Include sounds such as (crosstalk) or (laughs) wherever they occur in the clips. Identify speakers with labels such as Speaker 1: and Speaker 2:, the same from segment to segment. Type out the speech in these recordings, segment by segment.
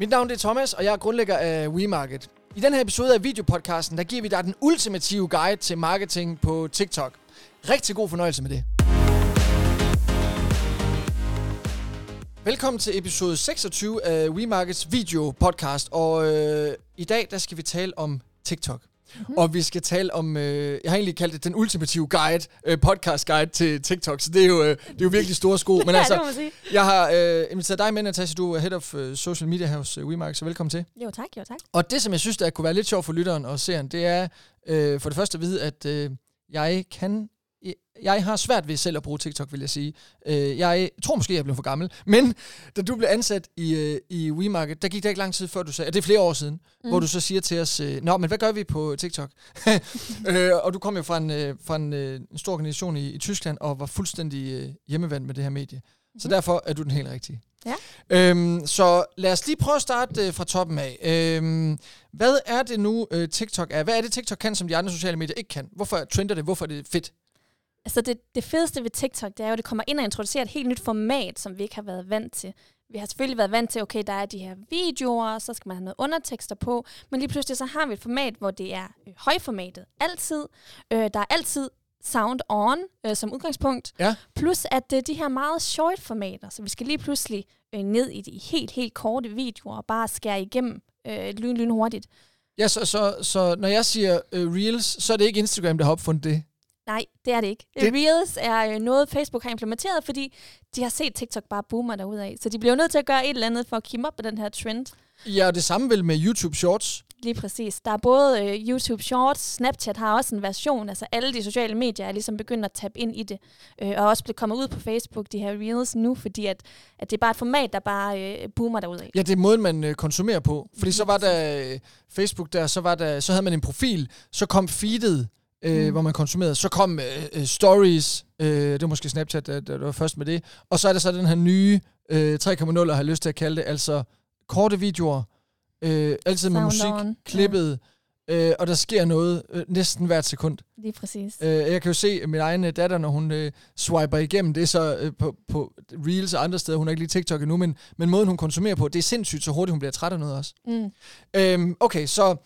Speaker 1: Mit navn er Thomas, og jeg er grundlægger af WeMarket. I den her episode af videopodcasten, der giver vi dig den ultimative guide til marketing på TikTok. Rigtig god fornøjelse med det. Velkommen til episode 26 af WeMarkets video podcast, og øh, i dag der skal vi tale om TikTok. Mm-hmm. Og vi skal tale om, øh, jeg har egentlig kaldt det den ultimative guide, øh, podcast guide til TikTok, så det er jo, øh, det er jo virkelig store sko. (laughs)
Speaker 2: Men altså, ja,
Speaker 1: jeg har øh, inviteret dig med, Natasha, du er Head of uh, Social Media hos uh, WeMark, så velkommen til.
Speaker 2: Jo tak, jo tak.
Speaker 1: Og det, som jeg synes, der kunne være lidt sjovt for lytteren og seeren, det er øh, for det første at vide, at øh, jeg kan jeg har svært ved selv at bruge TikTok, vil jeg sige. Øh, jeg tror måske, jeg blev for gammel. Men da du blev ansat i, øh, i WeMarket, der gik det ikke lang tid før du sagde, og det er flere år siden, mm. hvor du så siger til os, øh, Nå, men hvad gør vi på TikTok? (laughs) og du kom jo fra en, fra en, en stor organisation i, i Tyskland, og var fuldstændig hjemmevandt med det her medie. Mm. Så mhm. derfor er du den helt rigtige.
Speaker 2: Ja.
Speaker 1: Øhm, så lad os lige prøve at starte øh, fra toppen af. Øhm, hvad er det nu, øh, TikTok er? Hvad er det, TikTok kan, som de andre sociale medier ikke kan? Hvorfor trender det? Hvorfor er det fedt?
Speaker 2: Altså det, det fedeste ved TikTok, det er jo, at det kommer ind og introducerer et helt nyt format, som vi ikke har været vant til. Vi har selvfølgelig været vant til, okay, der er de her videoer, så skal man have noget undertekster på, men lige pludselig så har vi et format, hvor det er øh, højformatet. Altid. Øh, der er altid sound on øh, som udgangspunkt.
Speaker 1: Ja.
Speaker 2: Plus at det er de her meget short formater, så vi skal lige pludselig øh, ned i de helt, helt korte videoer og bare skære igennem øh, lyn, lyn hurtigt.
Speaker 1: Ja, så, så, så når jeg siger øh, Reels, så er det ikke Instagram, der har opfundet det?
Speaker 2: Nej, det er det ikke. Det... Reels er øh, noget, Facebook har implementeret, fordi de har set TikTok bare boomer derudad. Så de bliver nødt til at gøre et eller andet for at kime op med den her trend.
Speaker 1: Ja, og det samme vel med YouTube Shorts.
Speaker 2: Lige præcis. Der er både uh, YouTube Shorts, Snapchat har også en version, altså alle de sociale medier er ligesom begyndt at tabe ind i det, uh, og også blevet kommet ud på Facebook, de her Reels nu, fordi at, at det er bare et format, der bare uh, boomer derudad.
Speaker 1: Ja, det er måden, man uh, konsumerer på. Fordi så var der uh, Facebook der, så, var der, så havde man en profil, så kom feedet, øh, mm. hvor man konsumerede. Så kom øh, øh, stories, øh, det var måske Snapchat, der, der var først med det. Og så er der så den her nye øh, 3.0, jeg har lyst til at kalde det, altså korte videoer, øh, altid med Sound musik, on. klippet, ja. øh, og der sker noget øh, næsten hvert sekund.
Speaker 2: Lige præcis.
Speaker 1: Øh, jeg kan jo se min egen datter, når hun øh, swiper igennem, det er så øh, på, på Reels og andre steder, hun har ikke lige TikTok endnu, men, men måden hun konsumerer på, det er sindssygt, så hurtigt hun bliver træt af noget også.
Speaker 2: Mm.
Speaker 1: Øhm, okay, så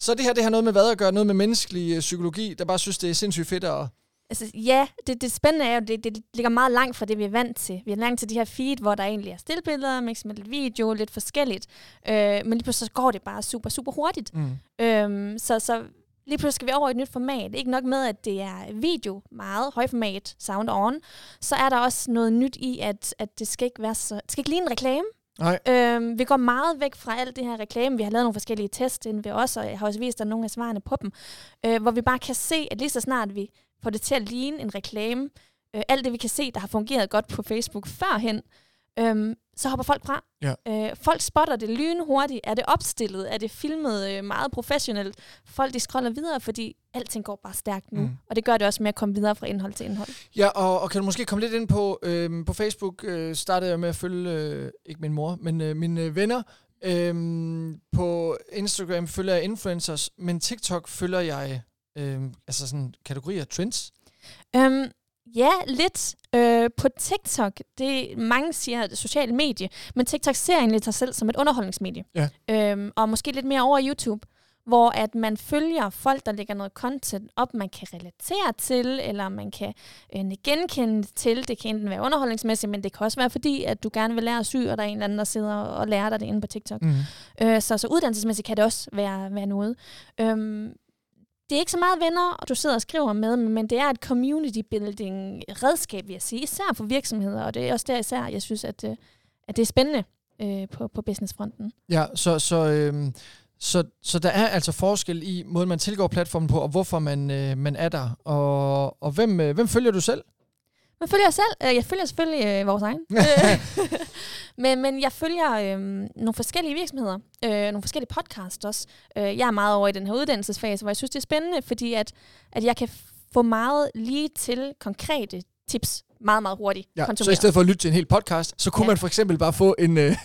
Speaker 1: så det her, det har noget med hvad at gøre, noget med menneskelig øh, psykologi, der bare synes, det er sindssygt fedt at...
Speaker 2: Altså, ja, det, det spændende er jo, det, det ligger meget langt fra det, vi er vant til. Vi er langt til de her feed, hvor der egentlig er stillbilleder, mix med lidt video, lidt forskelligt. Øh, men lige pludselig så går det bare super, super hurtigt. Mm. Øhm, så, så lige pludselig skal vi over i et nyt format. Ikke nok med, at det er video, meget højformat, sound on, så er der også noget nyt i, at, at det skal ikke være så... Det skal ikke ligne en reklame.
Speaker 1: Nej.
Speaker 2: Øhm, vi går meget væk fra alt det her reklame. Vi har lavet nogle forskellige tests inden vi også, og jeg har også vist dig nogle af svarene på dem, øh, hvor vi bare kan se, at lige så snart vi får det til at ligne en reklame, øh, alt det vi kan se, der har fungeret godt på Facebook førhen, øhm, så hopper folk fra.
Speaker 1: Ja.
Speaker 2: Øh, folk spotter det lynhurtigt. Er det opstillet? Er det filmet øh, meget professionelt? Folk de scroller videre, fordi alting går bare stærkt nu. Mm. Og det gør det også med at komme videre fra indhold til indhold.
Speaker 1: Ja, og, og kan du måske komme lidt ind på, øh, på Facebook øh, startede jeg med at følge, øh, ikke min mor, men øh, mine øh, venner. Øh, på Instagram følger jeg influencers, men TikTok følger jeg øh, altså sådan kategorier, trends.
Speaker 2: Um, Ja, lidt. Øh, på TikTok, det mange siger det sociale medie, men TikTok ser egentlig sig selv som et underholdningsmedie.
Speaker 1: Ja.
Speaker 2: Øhm, og måske lidt mere over YouTube, hvor at man følger folk, der lægger noget content op, man kan relatere til, eller man kan øh, genkende til. Det kan enten være underholdningsmæssigt, men det kan også være fordi, at du gerne vil lære at sy, og der er en eller anden, der sidder og lærer dig det inde på TikTok. Mm. Øh, så, så uddannelsesmæssigt kan det også være, være noget. Øhm, det er ikke så meget venner, og du sidder og skriver med, men det er et community building redskab, vil jeg sige, især for virksomheder, og det er også der især, jeg synes, at, øh, at det er spændende øh, på, på businessfronten.
Speaker 1: Ja, så, så, øh, så, så der er altså forskel i måden, man tilgår platformen på, og hvorfor man, øh, man er der. Og, og hvem, øh, hvem følger du selv?
Speaker 2: Man følger jeg selv. Øh, jeg følger selvfølgelig øh, vores egen. (laughs) (laughs) men, men jeg følger øh, nogle forskellige virksomheder. Øh, nogle forskellige podcasts også. Øh, jeg er meget over i den her uddannelsesfase, hvor jeg synes, det er spændende, fordi at, at jeg kan få meget lige til konkrete tips meget, meget hurtigt.
Speaker 1: Ja, så i stedet for at lytte til en hel podcast, så kunne ja. man for eksempel bare få en, øh, (laughs)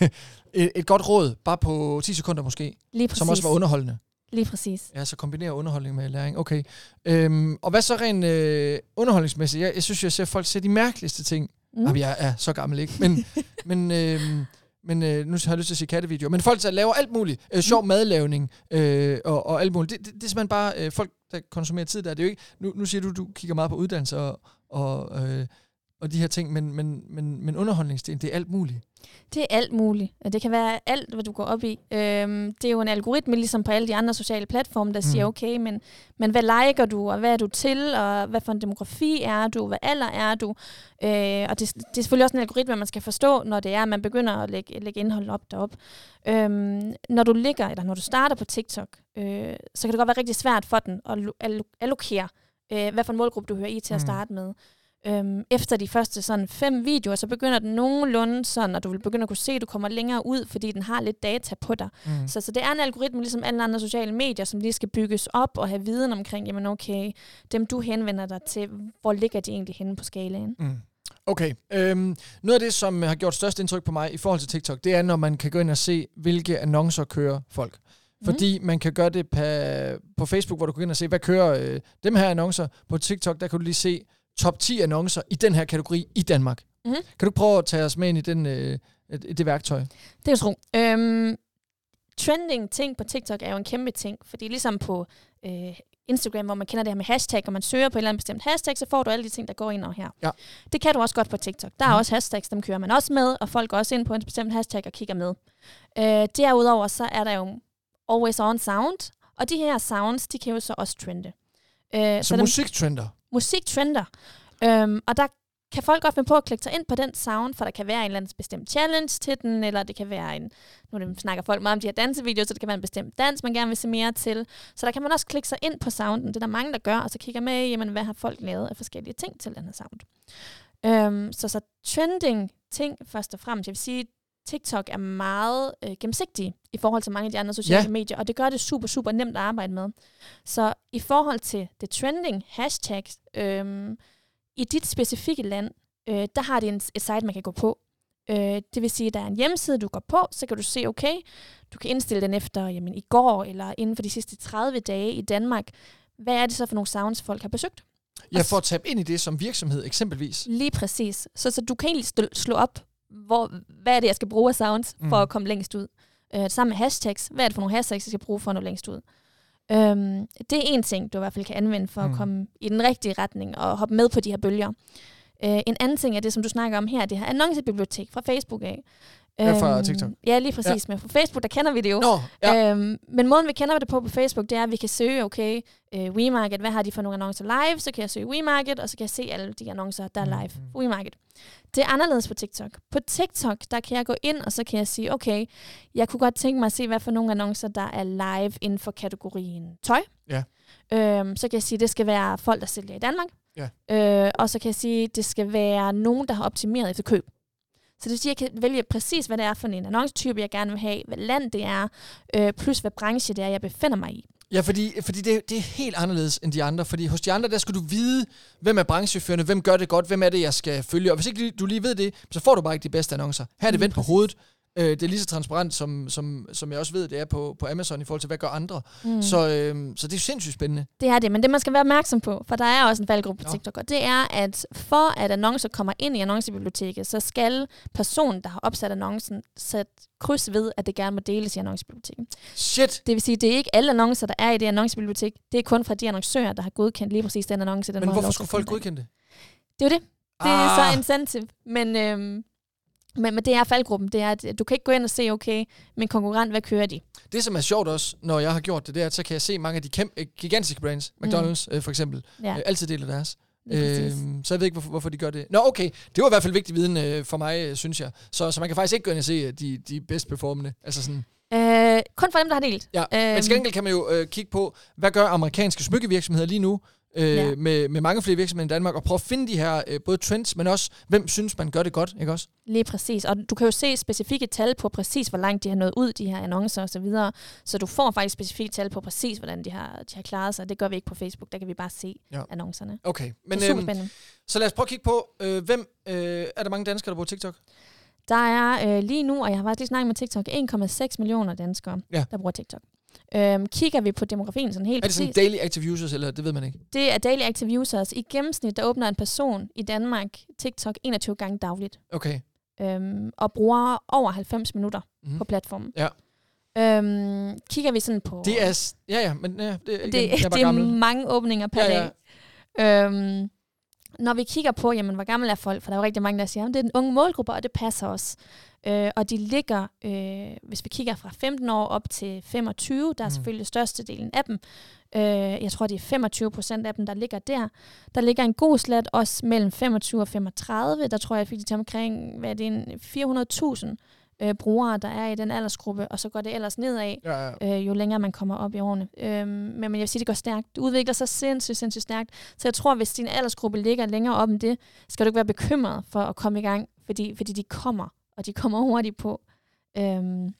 Speaker 1: et, et godt råd, bare på 10 sekunder måske,
Speaker 2: Lige
Speaker 1: som også var underholdende.
Speaker 2: Lige præcis.
Speaker 1: Ja, så kombinere underholdning med læring. Okay. Øhm, og hvad så rent øh, underholdningsmæssigt? Jeg, jeg synes, jeg ser folk se de mærkeligste ting. Mm. Jamen, jeg er så gammel, ikke? Men, (laughs) men, øh, men øh, nu har jeg lyst til at sige kattevideoer, men folk, der laver alt muligt, øh, sjov mm. madlavning øh, og, og alt muligt, det, det, det er simpelthen bare øh, folk, der konsumerer tid der. Det er jo ikke, nu, nu siger du, du kigger meget på uddannelse og, og, øh, og de her ting, men, men, men, men underholdningsdelen, det er alt muligt.
Speaker 2: Det er alt muligt. Det kan være alt, hvad du går op i. Øhm, det er jo en algoritme, ligesom på alle de andre sociale platforme, der mm. siger, okay, men, men hvad liker du, og hvad er du til, og hvad for en demografi er du, hvad alder er du? Øh, og det, det er selvfølgelig også en algoritme, man skal forstå, når det er, at man begynder at lægge, lægge indhold op derop. Øhm, når du ligger, eller når du starter på TikTok, øh, så kan det godt være rigtig svært for den at allokere, øh, hvad for en målgruppe du hører i til at mm. starte med. Øhm, efter de første sådan fem videoer, så begynder den nogenlunde sådan, at du vil begynde at kunne se, at du kommer længere ud, fordi den har lidt data på dig. Mm. Så, så det er en algoritme, ligesom alle andre sociale medier, som lige skal bygges op og have viden omkring, jamen okay, dem du henvender dig til, hvor ligger de egentlig henne på skalaen? Mm.
Speaker 1: Okay. Øhm, noget af det, som har gjort størst indtryk på mig i forhold til TikTok, det er, når man kan gå ind og se, hvilke annoncer kører folk. Mm. Fordi man kan gøre det på, på Facebook, hvor du kan gå ind og se, hvad kører øh, dem her annoncer. På TikTok, der kan du lige se, top 10 annoncer i den her kategori i Danmark. Mm. Kan du prøve at tage os med ind i den, øh, det værktøj?
Speaker 2: Det er tro. Øhm, trending ting på TikTok er jo en kæmpe ting, fordi ligesom på øh, Instagram, hvor man kender det her med hashtag, og man søger på et eller andet bestemt hashtag, så får du alle de ting, der går ind over her. Ja. Det kan du også godt på TikTok. Der er mm. også hashtags, dem kører man også med, og folk går også ind på en bestemt hashtag og kigger med. Øh, derudover så er der jo always on sound, og de her sounds, de kan jo så også trende.
Speaker 1: Øh, så, så musiktrender?
Speaker 2: Musiktrender. Øhm, og der kan folk godt finde på at klikke sig ind på den sound, for der kan være en eller anden bestemt challenge til den, eller det kan være en, nu snakker folk meget om de her dansevideoer, så det kan være en bestemt dans, man gerne vil se mere til. Så der kan man også klikke sig ind på sounden. Det er der mange, der gør, og så kigger med, jamen, hvad har folk lavet af forskellige ting til den her sound. Øhm, så så trending ting først og fremmest. Jeg vil sige, TikTok er meget øh, gennemsigtig i forhold til mange af de andre sociale ja. medier, og det gør det super, super nemt at arbejde med. Så i forhold til det trending hashtags, øh, i dit specifikke land, øh, der har det en, et site, man kan gå på. Øh, det vil sige, at der er en hjemmeside, du går på, så kan du se, okay, du kan indstille den efter jamen, i går, eller inden for de sidste 30 dage i Danmark. Hvad er det så for nogle sounds, folk har besøgt?
Speaker 1: Ja, for at tabe ind i det som virksomhed eksempelvis.
Speaker 2: Lige præcis. Så, så du kan egentlig slå op hvor, hvad er det, jeg skal bruge af sounds for mm. at komme længst ud. Øh, sammen med hashtags. Hvad er det for nogle hashtags, jeg skal bruge for at nå længst ud? Øhm, det er en ting, du i hvert fald kan anvende for mm. at komme i den rigtige retning og hoppe med på de her bølger. Øh, en anden ting er det, som du snakker om her, det her annoncebibliotek fra Facebook af.
Speaker 1: Ja, fra øhm, TikTok.
Speaker 2: Ja, lige præcis. Ja. Men på Facebook, der kender vi det jo. Nå, ja. øhm, men måden, vi kender det på på Facebook, det er, at vi kan søge, okay, uh, WeMarket, hvad har de for nogle annoncer live? Så kan jeg søge WeMarket, og så kan jeg se alle de annoncer, der er live mm. på WeMarket. Det er anderledes på TikTok. På TikTok, der kan jeg gå ind, og så kan jeg sige, okay, jeg kunne godt tænke mig at se, hvad for nogle annoncer, der er live inden for kategorien tøj. Ja. Øhm, så kan jeg sige, at det skal være folk, der sælger i Danmark. Ja. Øh, og så kan jeg sige, at det skal være nogen, der har optimeret efter køb. Så det vil sige, at jeg kan vælge præcis, hvad det er for en annoncetype, jeg gerne vil have, hvad land det er, øh, plus hvad branche det er, jeg befinder mig i.
Speaker 1: Ja, fordi, fordi det, det er helt anderledes end de andre. Fordi hos de andre, der skal du vide, hvem er brancheførende, hvem gør det godt, hvem er det, jeg skal følge. Og hvis ikke du lige ved det, så får du bare ikke de bedste annoncer. Her er det vendt på hovedet. Øh, det er lige så transparent, som, som, som jeg også ved, det er på, på Amazon i forhold til, hvad gør andre. Mm. Så, øh, så det er sindssygt spændende.
Speaker 2: Det er det, men det man skal være opmærksom på, for der er også en faldgruppe på TikTok, og det er, at for at annoncer kommer ind i annoncebiblioteket, så skal personen, der har opsat annoncen, sætte kryds ved, at det gerne må deles i annoncebiblioteket.
Speaker 1: Shit!
Speaker 2: Det vil sige, det er ikke alle annoncer, der er i det annoncebibliotek. Det er kun fra de annoncører, der har godkendt lige præcis den annonce. Den
Speaker 1: men hvorfor skulle folk godkende det?
Speaker 2: Det er jo det. Det er ah. så incentive. Men øhm, men, men det er faldgruppen, det er, at du kan ikke gå ind og se, okay, min konkurrent, hvad kører de?
Speaker 1: Det, som er sjovt også, når jeg har gjort det, det er, at så kan jeg se mange af de kæmpe, øh, gigantiske brands, mm. McDonald's mm. øh, for eksempel, ja. øh, altid deler deres. Øh, så jeg ved ikke, hvorfor, hvorfor de gør det. Nå, okay. Det var i hvert fald vigtig viden øh, for mig, øh, synes jeg. Så, så man kan faktisk ikke gå ind og se øh, de, de bedst performende. Altså sådan...
Speaker 2: Øh, kun for dem, der har delt.
Speaker 1: Ja, øh, men til gengæld kan man jo øh, kigge på, hvad gør amerikanske smykkevirksomheder lige nu? Øh, ja. med, med mange flere virksomheder i Danmark, og prøve at finde de her øh, både trends, men også, hvem synes man gør det godt, ikke også?
Speaker 2: Lige præcis, og du kan jo se specifikke tal på præcis, hvor langt de har nået ud, de her annoncer og så videre, så du får faktisk specifikke tal på præcis, hvordan de har, de har klaret sig. Det gør vi ikke på Facebook, der kan vi bare se ja. annoncerne.
Speaker 1: Okay, men øhm, så lad os prøve at kigge på, øh, hvem, øh, er der mange danskere, der bruger TikTok?
Speaker 2: Der er øh, lige nu, og jeg har faktisk lige snakket med TikTok, 1,6 millioner danskere, ja. der bruger TikTok. Øhm, kigger vi på demografien sådan helt
Speaker 1: Er det sådan præcis, daily active users, eller det ved man ikke?
Speaker 2: Det er daily active users. I gennemsnit, der åbner en person i Danmark TikTok 21 gange dagligt.
Speaker 1: Okay.
Speaker 2: øhm, og bruger over 90 minutter
Speaker 1: Mhm.
Speaker 2: mm. på platformen.
Speaker 1: Ja.
Speaker 2: Øhm, kigger vi sådan på...
Speaker 1: Det er... Ja, ja, men ja, det, igen,
Speaker 2: det,
Speaker 1: jeg er bare
Speaker 2: det er
Speaker 1: gammel.
Speaker 2: mange åbninger per
Speaker 1: Ja,
Speaker 2: ja,
Speaker 1: ja.
Speaker 2: dag. Øhm, når vi kigger på, jamen, hvor gammel er folk, for der er jo rigtig mange, der siger, at det er den unge målgruppe, og det passer også. Øh, og de ligger, øh, hvis vi kigger fra 15 år op til 25, der er
Speaker 1: Mm.
Speaker 2: selvfølgelig størstedelen af dem. Øh, jeg tror, det er 25 procent af dem, der ligger der. Der ligger en god slat også mellem 25 og 35. Der tror jeg, jeg fik det til omkring, hvad er det, en 400.000 øh, brugere, der er i den aldersgruppe, og så går det ellers nedad
Speaker 1: Ja, ja.
Speaker 2: øh, jo længere man kommer op i årene. Øhm, men, men jeg vil sige, det går stærkt. Det udvikler sig sindssygt, sindssygt stærkt. Så jeg tror, hvis din aldersgruppe ligger længere op end det, skal du ikke være bekymret for at komme i gang, fordi, fordi de kommer, og de kommer hurtigt på. Øhm,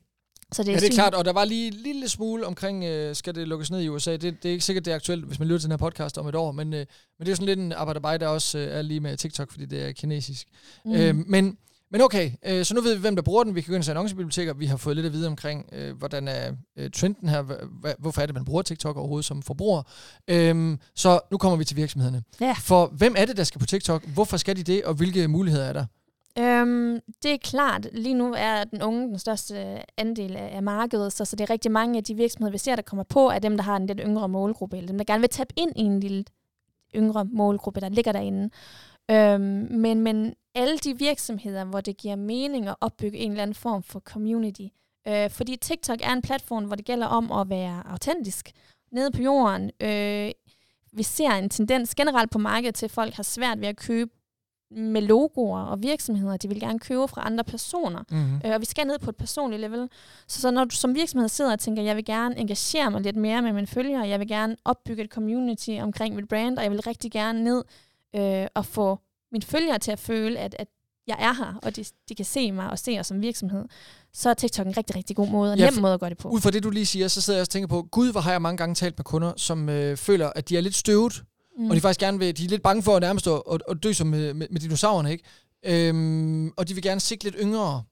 Speaker 2: så det er,
Speaker 1: Ja, det er klart, og der var lige en lille smule omkring, øh, skal det lukkes ned i USA. Det, det er ikke sikkert, det er aktuelt, hvis man lytter til den her podcast om et år, men, øh, men det er sådan lidt en arbejde, der også øh, er lige med TikTok, fordi det er kinesisk. Mm. Øh, men, men okay, øh, så nu ved vi, hvem der bruger den. Vi kan gå ind se annoncebiblioteker. Vi har fået lidt at vide omkring, øh, hvordan er øh, trenden her. Hva, hvorfor er det, man bruger TikTok overhovedet som forbruger? Øh, så nu kommer vi til virksomhederne.
Speaker 2: Ja.
Speaker 1: For hvem er det, der skal på TikTok? Hvorfor skal de det, og hvilke muligheder er der?
Speaker 2: Øhm, det er klart, lige nu er den unge den største andel af, af markedet, så, så det er rigtig mange af de virksomheder, vi ser, der kommer på, er dem, der har en lidt yngre målgruppe, eller dem, der gerne vil tabe ind i en lille yngre målgruppe, der ligger derinde. Øhm, men, men alle de virksomheder, hvor det giver mening at opbygge en eller anden form for community, øh, fordi TikTok er en platform, hvor det gælder om at være autentisk, nede på jorden. Øh, vi ser en tendens generelt på markedet til, at folk har svært ved at købe med logoer og virksomheder. De vil gerne købe fra andre personer.
Speaker 1: Mm-hmm.
Speaker 2: Øh, og vi skal ned på et personligt level. Så, så når du som virksomhed sidder og tænker, jeg vil gerne engagere mig lidt mere med mine følgere, jeg vil gerne opbygge et community omkring mit brand, og jeg vil rigtig gerne ned øh, og få mine følgere til at føle, at, at jeg er her, og de, de kan se mig og se os som virksomhed, så er TikTok en rigtig, rigtig god måde, og
Speaker 1: Ja,
Speaker 2: nem måde at gøre det på.
Speaker 1: Ud fra det, du lige siger, så sidder jeg også og tænker på, gud, hvor har jeg mange gange talt med kunder, som øh, føler, at de er lidt støvet, mm. og de faktisk gerne vil, de er lidt bange for at nærmest at, at, at dø som med, med, med dinosaurerne, ikke? Øhm, og de vil gerne sigte lidt yngre.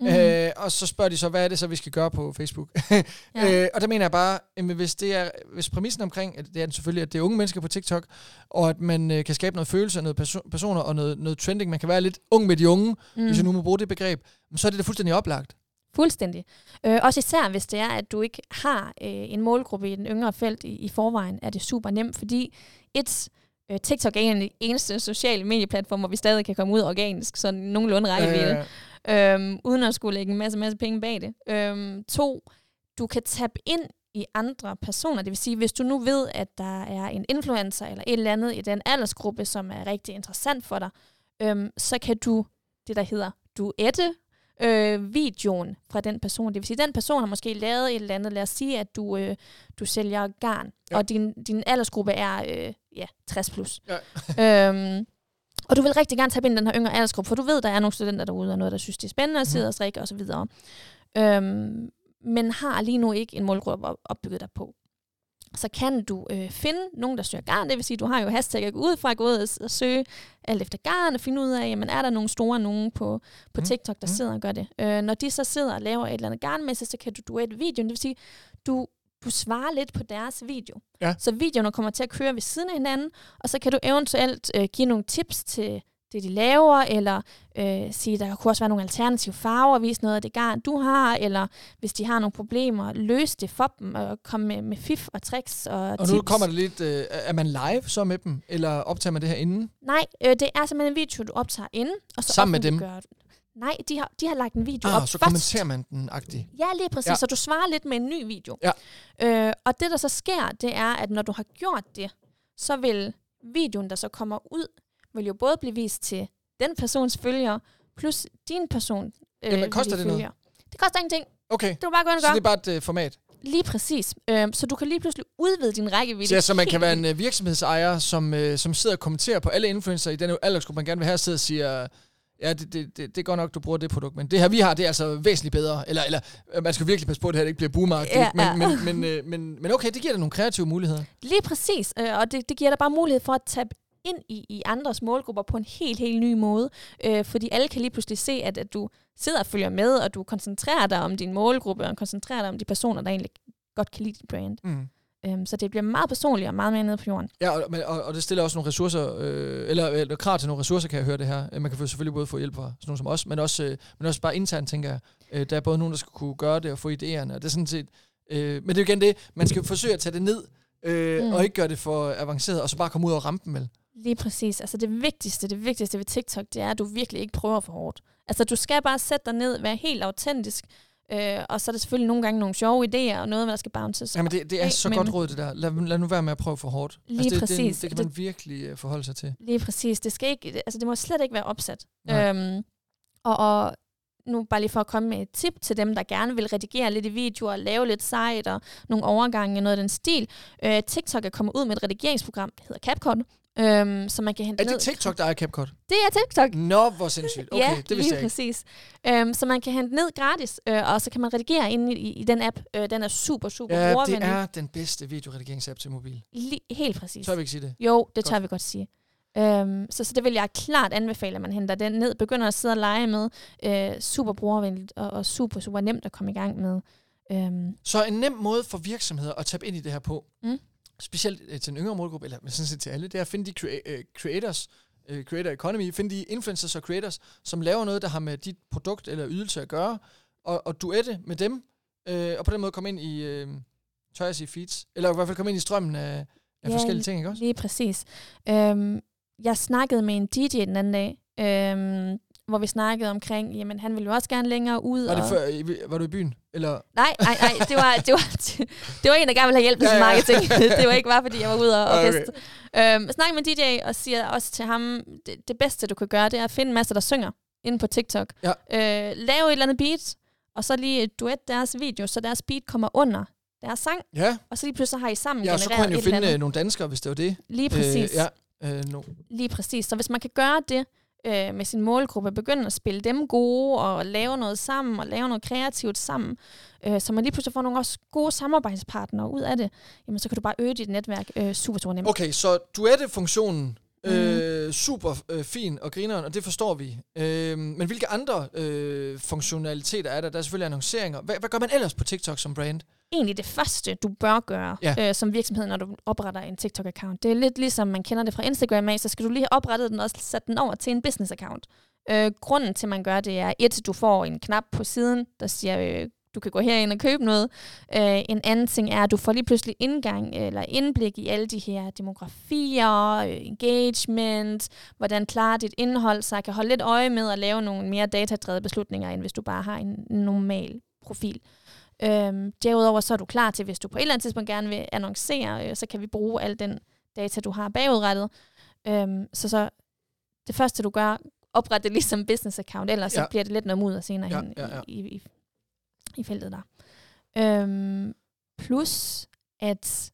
Speaker 2: Mm.
Speaker 1: Øh, og så spørger de så, hvad er det så, vi skal gøre på Facebook? (laughs) ja. Øh, og der mener jeg bare, jamen, hvis, det er, hvis præmissen omkring, at det er selvfølgelig, at det er unge mennesker på TikTok, og at man øh, kan skabe noget følelse, noget perso- personer og noget, noget trending, man kan være lidt ung med de unge, mm. hvis jeg nu må bruge det begreb, så er det da fuldstændig oplagt.
Speaker 2: Fuldstændig. Øh, også især hvis det er, at du ikke har øh, en målgruppe i den yngre felt i, i forvejen, er det super nemt, fordi et, øh, TikTok er en af de eneste sociale medieplatformer, hvor vi stadig kan komme ud organisk, så nogenlunde rækkevidde,
Speaker 1: Øh,
Speaker 2: øhm, uden at skulle lægge en masse, masse penge bag det. Øhm, to, du kan tabe ind i andre personer. Det vil sige, hvis du nu ved, at der er en influencer eller et eller andet i den aldersgruppe, som er rigtig interessant for dig, øhm, så kan du det, der hedder duette øh, videoen fra den person. Det vil sige, at den person har måske lavet et eller andet. Lad os sige, at du, øh, du sælger garn,
Speaker 1: Ja.
Speaker 2: og din, din aldersgruppe er øh, ja, 60 plus.
Speaker 1: Ja.
Speaker 2: øhm, og du vil rigtig gerne tage ind i den her yngre aldersgruppe, for du ved, der er nogle studenter derude, og noget, der synes, det er spændende at sidde og strikke osv. Øhm, men har lige nu ikke en målgruppe op- opbygget dig på. Så kan du øh, finde nogen, der søger garn. Det vil sige, du har jo hashtag at gå ud fra gå ud og, søge alt efter garn og finde ud af, jamen er der nogle store nogen på, på
Speaker 1: Mm.
Speaker 2: TikTok, der
Speaker 1: Mm.
Speaker 2: sidder og gør det. Øh, når de så sidder og laver et eller andet garnmæssigt, så kan du duette videoen. Det vil sige, du, du svarer lidt på deres video.
Speaker 1: Ja.
Speaker 2: Så videoerne kommer til at køre ved siden af hinanden, og så kan du eventuelt øh, give nogle tips til det, de laver, eller øh, sige, der kunne også være nogle alternative farver, vise noget af det garn, du har, eller hvis de har nogle problemer, løse det for dem, og komme med, med fif og tricks og,
Speaker 1: og
Speaker 2: tips.
Speaker 1: nu kommer det lidt, øh, er man live så med dem, eller optager man det her inden?
Speaker 2: Nej, øh, det er simpelthen en video, du optager inden, og så
Speaker 1: Sammen med dem?
Speaker 2: du. Nej, de har, de har lagt en video
Speaker 1: Ah,
Speaker 2: op
Speaker 1: så
Speaker 2: først.
Speaker 1: kommenterer man den agtigt.
Speaker 2: Ja, lige præcis.
Speaker 1: Ja.
Speaker 2: Ja. Så du svarer lidt med en ny video.
Speaker 1: Ja.
Speaker 2: Øh, og det, der så sker, det er, at når du har gjort det, så vil videoen, der så kommer ud, vil jo både blive vist til den persons følgere, plus din person. Øh,
Speaker 1: Jamen, koster det noget?
Speaker 2: følgere. Det koster ingenting.
Speaker 1: Okay,
Speaker 2: Du kan bare gå ind og
Speaker 1: så
Speaker 2: gøre.
Speaker 1: det er bare et øh, format.
Speaker 2: Lige præcis. Øh, så du kan lige pludselig udvide din rækkevidde.
Speaker 1: Så, så man kan være en øh, virksomhedsejer, som, øh, som sidder og kommenterer på alle influencer i den aldersgruppe, man gerne vil have, sidder og siger, ja, det, det, det, det er godt nok, du bruger det produkt, men det her, vi har, det er altså væsentligt bedre. Eller, eller øh, man skal virkelig passe på, at det her ikke bliver boomeragt.
Speaker 2: Ja,
Speaker 1: men,
Speaker 2: ja.
Speaker 1: men, men, øh, men, men okay, det giver dig nogle kreative muligheder.
Speaker 2: Lige præcis, øh, og det, det giver dig bare mulighed for at tabe ind i, i andres målgrupper på en helt, helt ny måde. Øh, fordi alle kan lige pludselig se, at, at du sidder og følger med, og du koncentrerer dig om din målgruppe, og koncentrerer dig om de personer, der egentlig godt kan lide dit brand.
Speaker 1: Mm.
Speaker 2: Øhm, så det bliver meget personligt og meget mere nede på jorden.
Speaker 1: Ja, og, men- og, og det stiller også nogle ressourcer, øh, eller, eller krav til nogle ressourcer, kan jeg høre det her. Øh, Man kan selvfølgelig både få hjælp fra sådan nogle som os, men også, øh, men også bare internt, tænker jeg. Øh, der er både nogen, der skal kunne gøre det og få idéerne, og det er sådan set... Øh, men det er jo igen det, man skal forsøge at tage det ned, øh,
Speaker 2: Mm.
Speaker 1: og ikke gøre det for avanceret, og så bare komme ud over rampen, vel?
Speaker 2: Lige præcis. Altså det vigtigste, det vigtigste ved TikTok, det er, at du virkelig ikke prøver for hårdt. Altså du skal bare sætte dig ned, være helt autentisk, øh, og så er der selvfølgelig nogle gange nogle sjove idéer, og noget, der skal bounces.
Speaker 1: Jamen det, det er
Speaker 2: af,
Speaker 1: så
Speaker 2: men-
Speaker 1: godt råd, det der. Lad, lad nu være med at prøve for hårdt.
Speaker 2: Lige
Speaker 1: altså, det,
Speaker 2: præcis.
Speaker 1: Det, det kan man virkelig øh, forholde sig til.
Speaker 2: Lige præcis. Det, skal ikke, altså det må slet ikke være opsat.
Speaker 1: Nej.
Speaker 2: Øhm, og, og nu bare lige for at komme med et tip til dem, der gerne vil redigere lidt i videoer, lave lidt sejt og nogle overgange, noget af den stil. Øh, TikTok er kommet ud med et redigeringsprogram, der hedder CapCut, øhm, som man kan hente
Speaker 1: Er
Speaker 2: ned.
Speaker 1: det TikTok, der er CapCut?
Speaker 2: Det er TikTok.
Speaker 1: Nå, hvor sindssygt. Okay,
Speaker 2: ja,
Speaker 1: det vidste
Speaker 2: lige
Speaker 1: jeg ikke.
Speaker 2: præcis. Øhm, så man kan hente ned gratis, øh, og så kan man redigere inde i, i den app. Øh, den er super, super
Speaker 1: Ja, det er den bedste videoredigeringsapp til mobil.
Speaker 2: Li- helt præcis.
Speaker 1: Tør vi ikke sige det?
Speaker 2: Jo, det
Speaker 1: Godt.
Speaker 2: tør vi godt sige. Øhm, så, så det vil jeg klart anbefale, at man henter den ned, begynder at sidde og lege med. Øh, super brugervenligt og, og super, super nemt at komme i gang med. Øhm,
Speaker 1: Så en nem måde for virksomheder at tabe ind i det her på,
Speaker 2: Mm.
Speaker 1: Specielt øh, til en yngre målgruppe, eller men sådan set til alle, det er at finde de crea- øh, creators, øh, creator economy, finde de influencers og creators, som laver noget, der har med dit produkt eller ydelse at gøre, og, og duette med dem, øh, og på den måde komme ind i, øh, tør jeg sige feeds, eller i hvert fald komme ind i strømmen af, af
Speaker 2: Ja,
Speaker 1: forskellige ting, ikke også?
Speaker 2: lige præcis. Øhm, jeg snakkede med en DJ den anden dag, øhm, hvor vi snakkede omkring, jamen han ville jo også gerne længere ud.
Speaker 1: Var, det
Speaker 2: og...
Speaker 1: før, var du i byen? Eller?
Speaker 2: Nej, nej, nej. Det var, det var, (laughs) det var en, der gerne ville have hjælp med
Speaker 1: Ja, ja.
Speaker 2: marketing. (laughs) det var ikke bare, fordi jeg var ude og, og
Speaker 1: Okay.
Speaker 2: feste. Øhm, jeg snakkede med DJ og siger også til ham, det, det bedste, du kan gøre, det er at finde en masse, der synger inde på TikTok.
Speaker 1: Ja.
Speaker 2: Øh, lave et eller andet beat, og så lige duet deres video, så deres beat kommer under deres sang,
Speaker 1: Ja,
Speaker 2: og så lige pludselig så har I sammen
Speaker 1: ja og så
Speaker 2: genereret
Speaker 1: kunne han jo finde øh, nogle danskere, hvis det var det.
Speaker 2: Lige præcis.
Speaker 1: Øh, ja, øh, no.
Speaker 2: Lige præcis. Så hvis man kan gøre det øh, med sin målgruppe, begynde at spille dem gode, og lave noget sammen, og lave noget kreativt sammen, øh, så man lige pludselig får nogle også gode samarbejdspartnere ud af det, jamen så kan du bare øge dit netværk øh, super, super nemt.
Speaker 1: Okay, så duette-funktionen,
Speaker 2: Mm.
Speaker 1: øh, super øh, fin og grineren, og det forstår vi. Øh, men hvilke andre øh, funktionaliteter er der? Der er selvfølgelig annonceringer. Hvad, hvad gør man ellers på TikTok som brand?
Speaker 2: Egentlig det første, du bør gøre
Speaker 1: Ja.
Speaker 2: øh, som virksomhed, når du opretter en TikTok-account, det er lidt ligesom man kender det fra Instagram af, så skal du lige have oprettet den og sætte den over til en business-account. Øh, grunden til, at man gør det, er et, du får en knap på siden, der siger, øh, du kan gå herind og købe noget. Øh, en anden ting er, at du får lige pludselig indgang eller indblik i alle de her demografier, øh, engagement, hvordan klarer dit indhold, så jeg kan holde lidt øje med at lave nogle mere datadrevede beslutninger, end hvis du bare har en normal profil. Øhm, derudover så er du klar til, hvis du på et eller andet tidspunkt gerne vil annoncere, øh, så kan vi bruge al den data, du har bagudrettet. Øhm, så, så det første, du gør, opret det ligesom business account, ellers ja.
Speaker 1: Ja.
Speaker 2: så bliver det lidt noget mudder senere
Speaker 1: Ja,
Speaker 2: hen
Speaker 1: ja, ja.
Speaker 2: I, i, i feltet der. Øhm, plus, at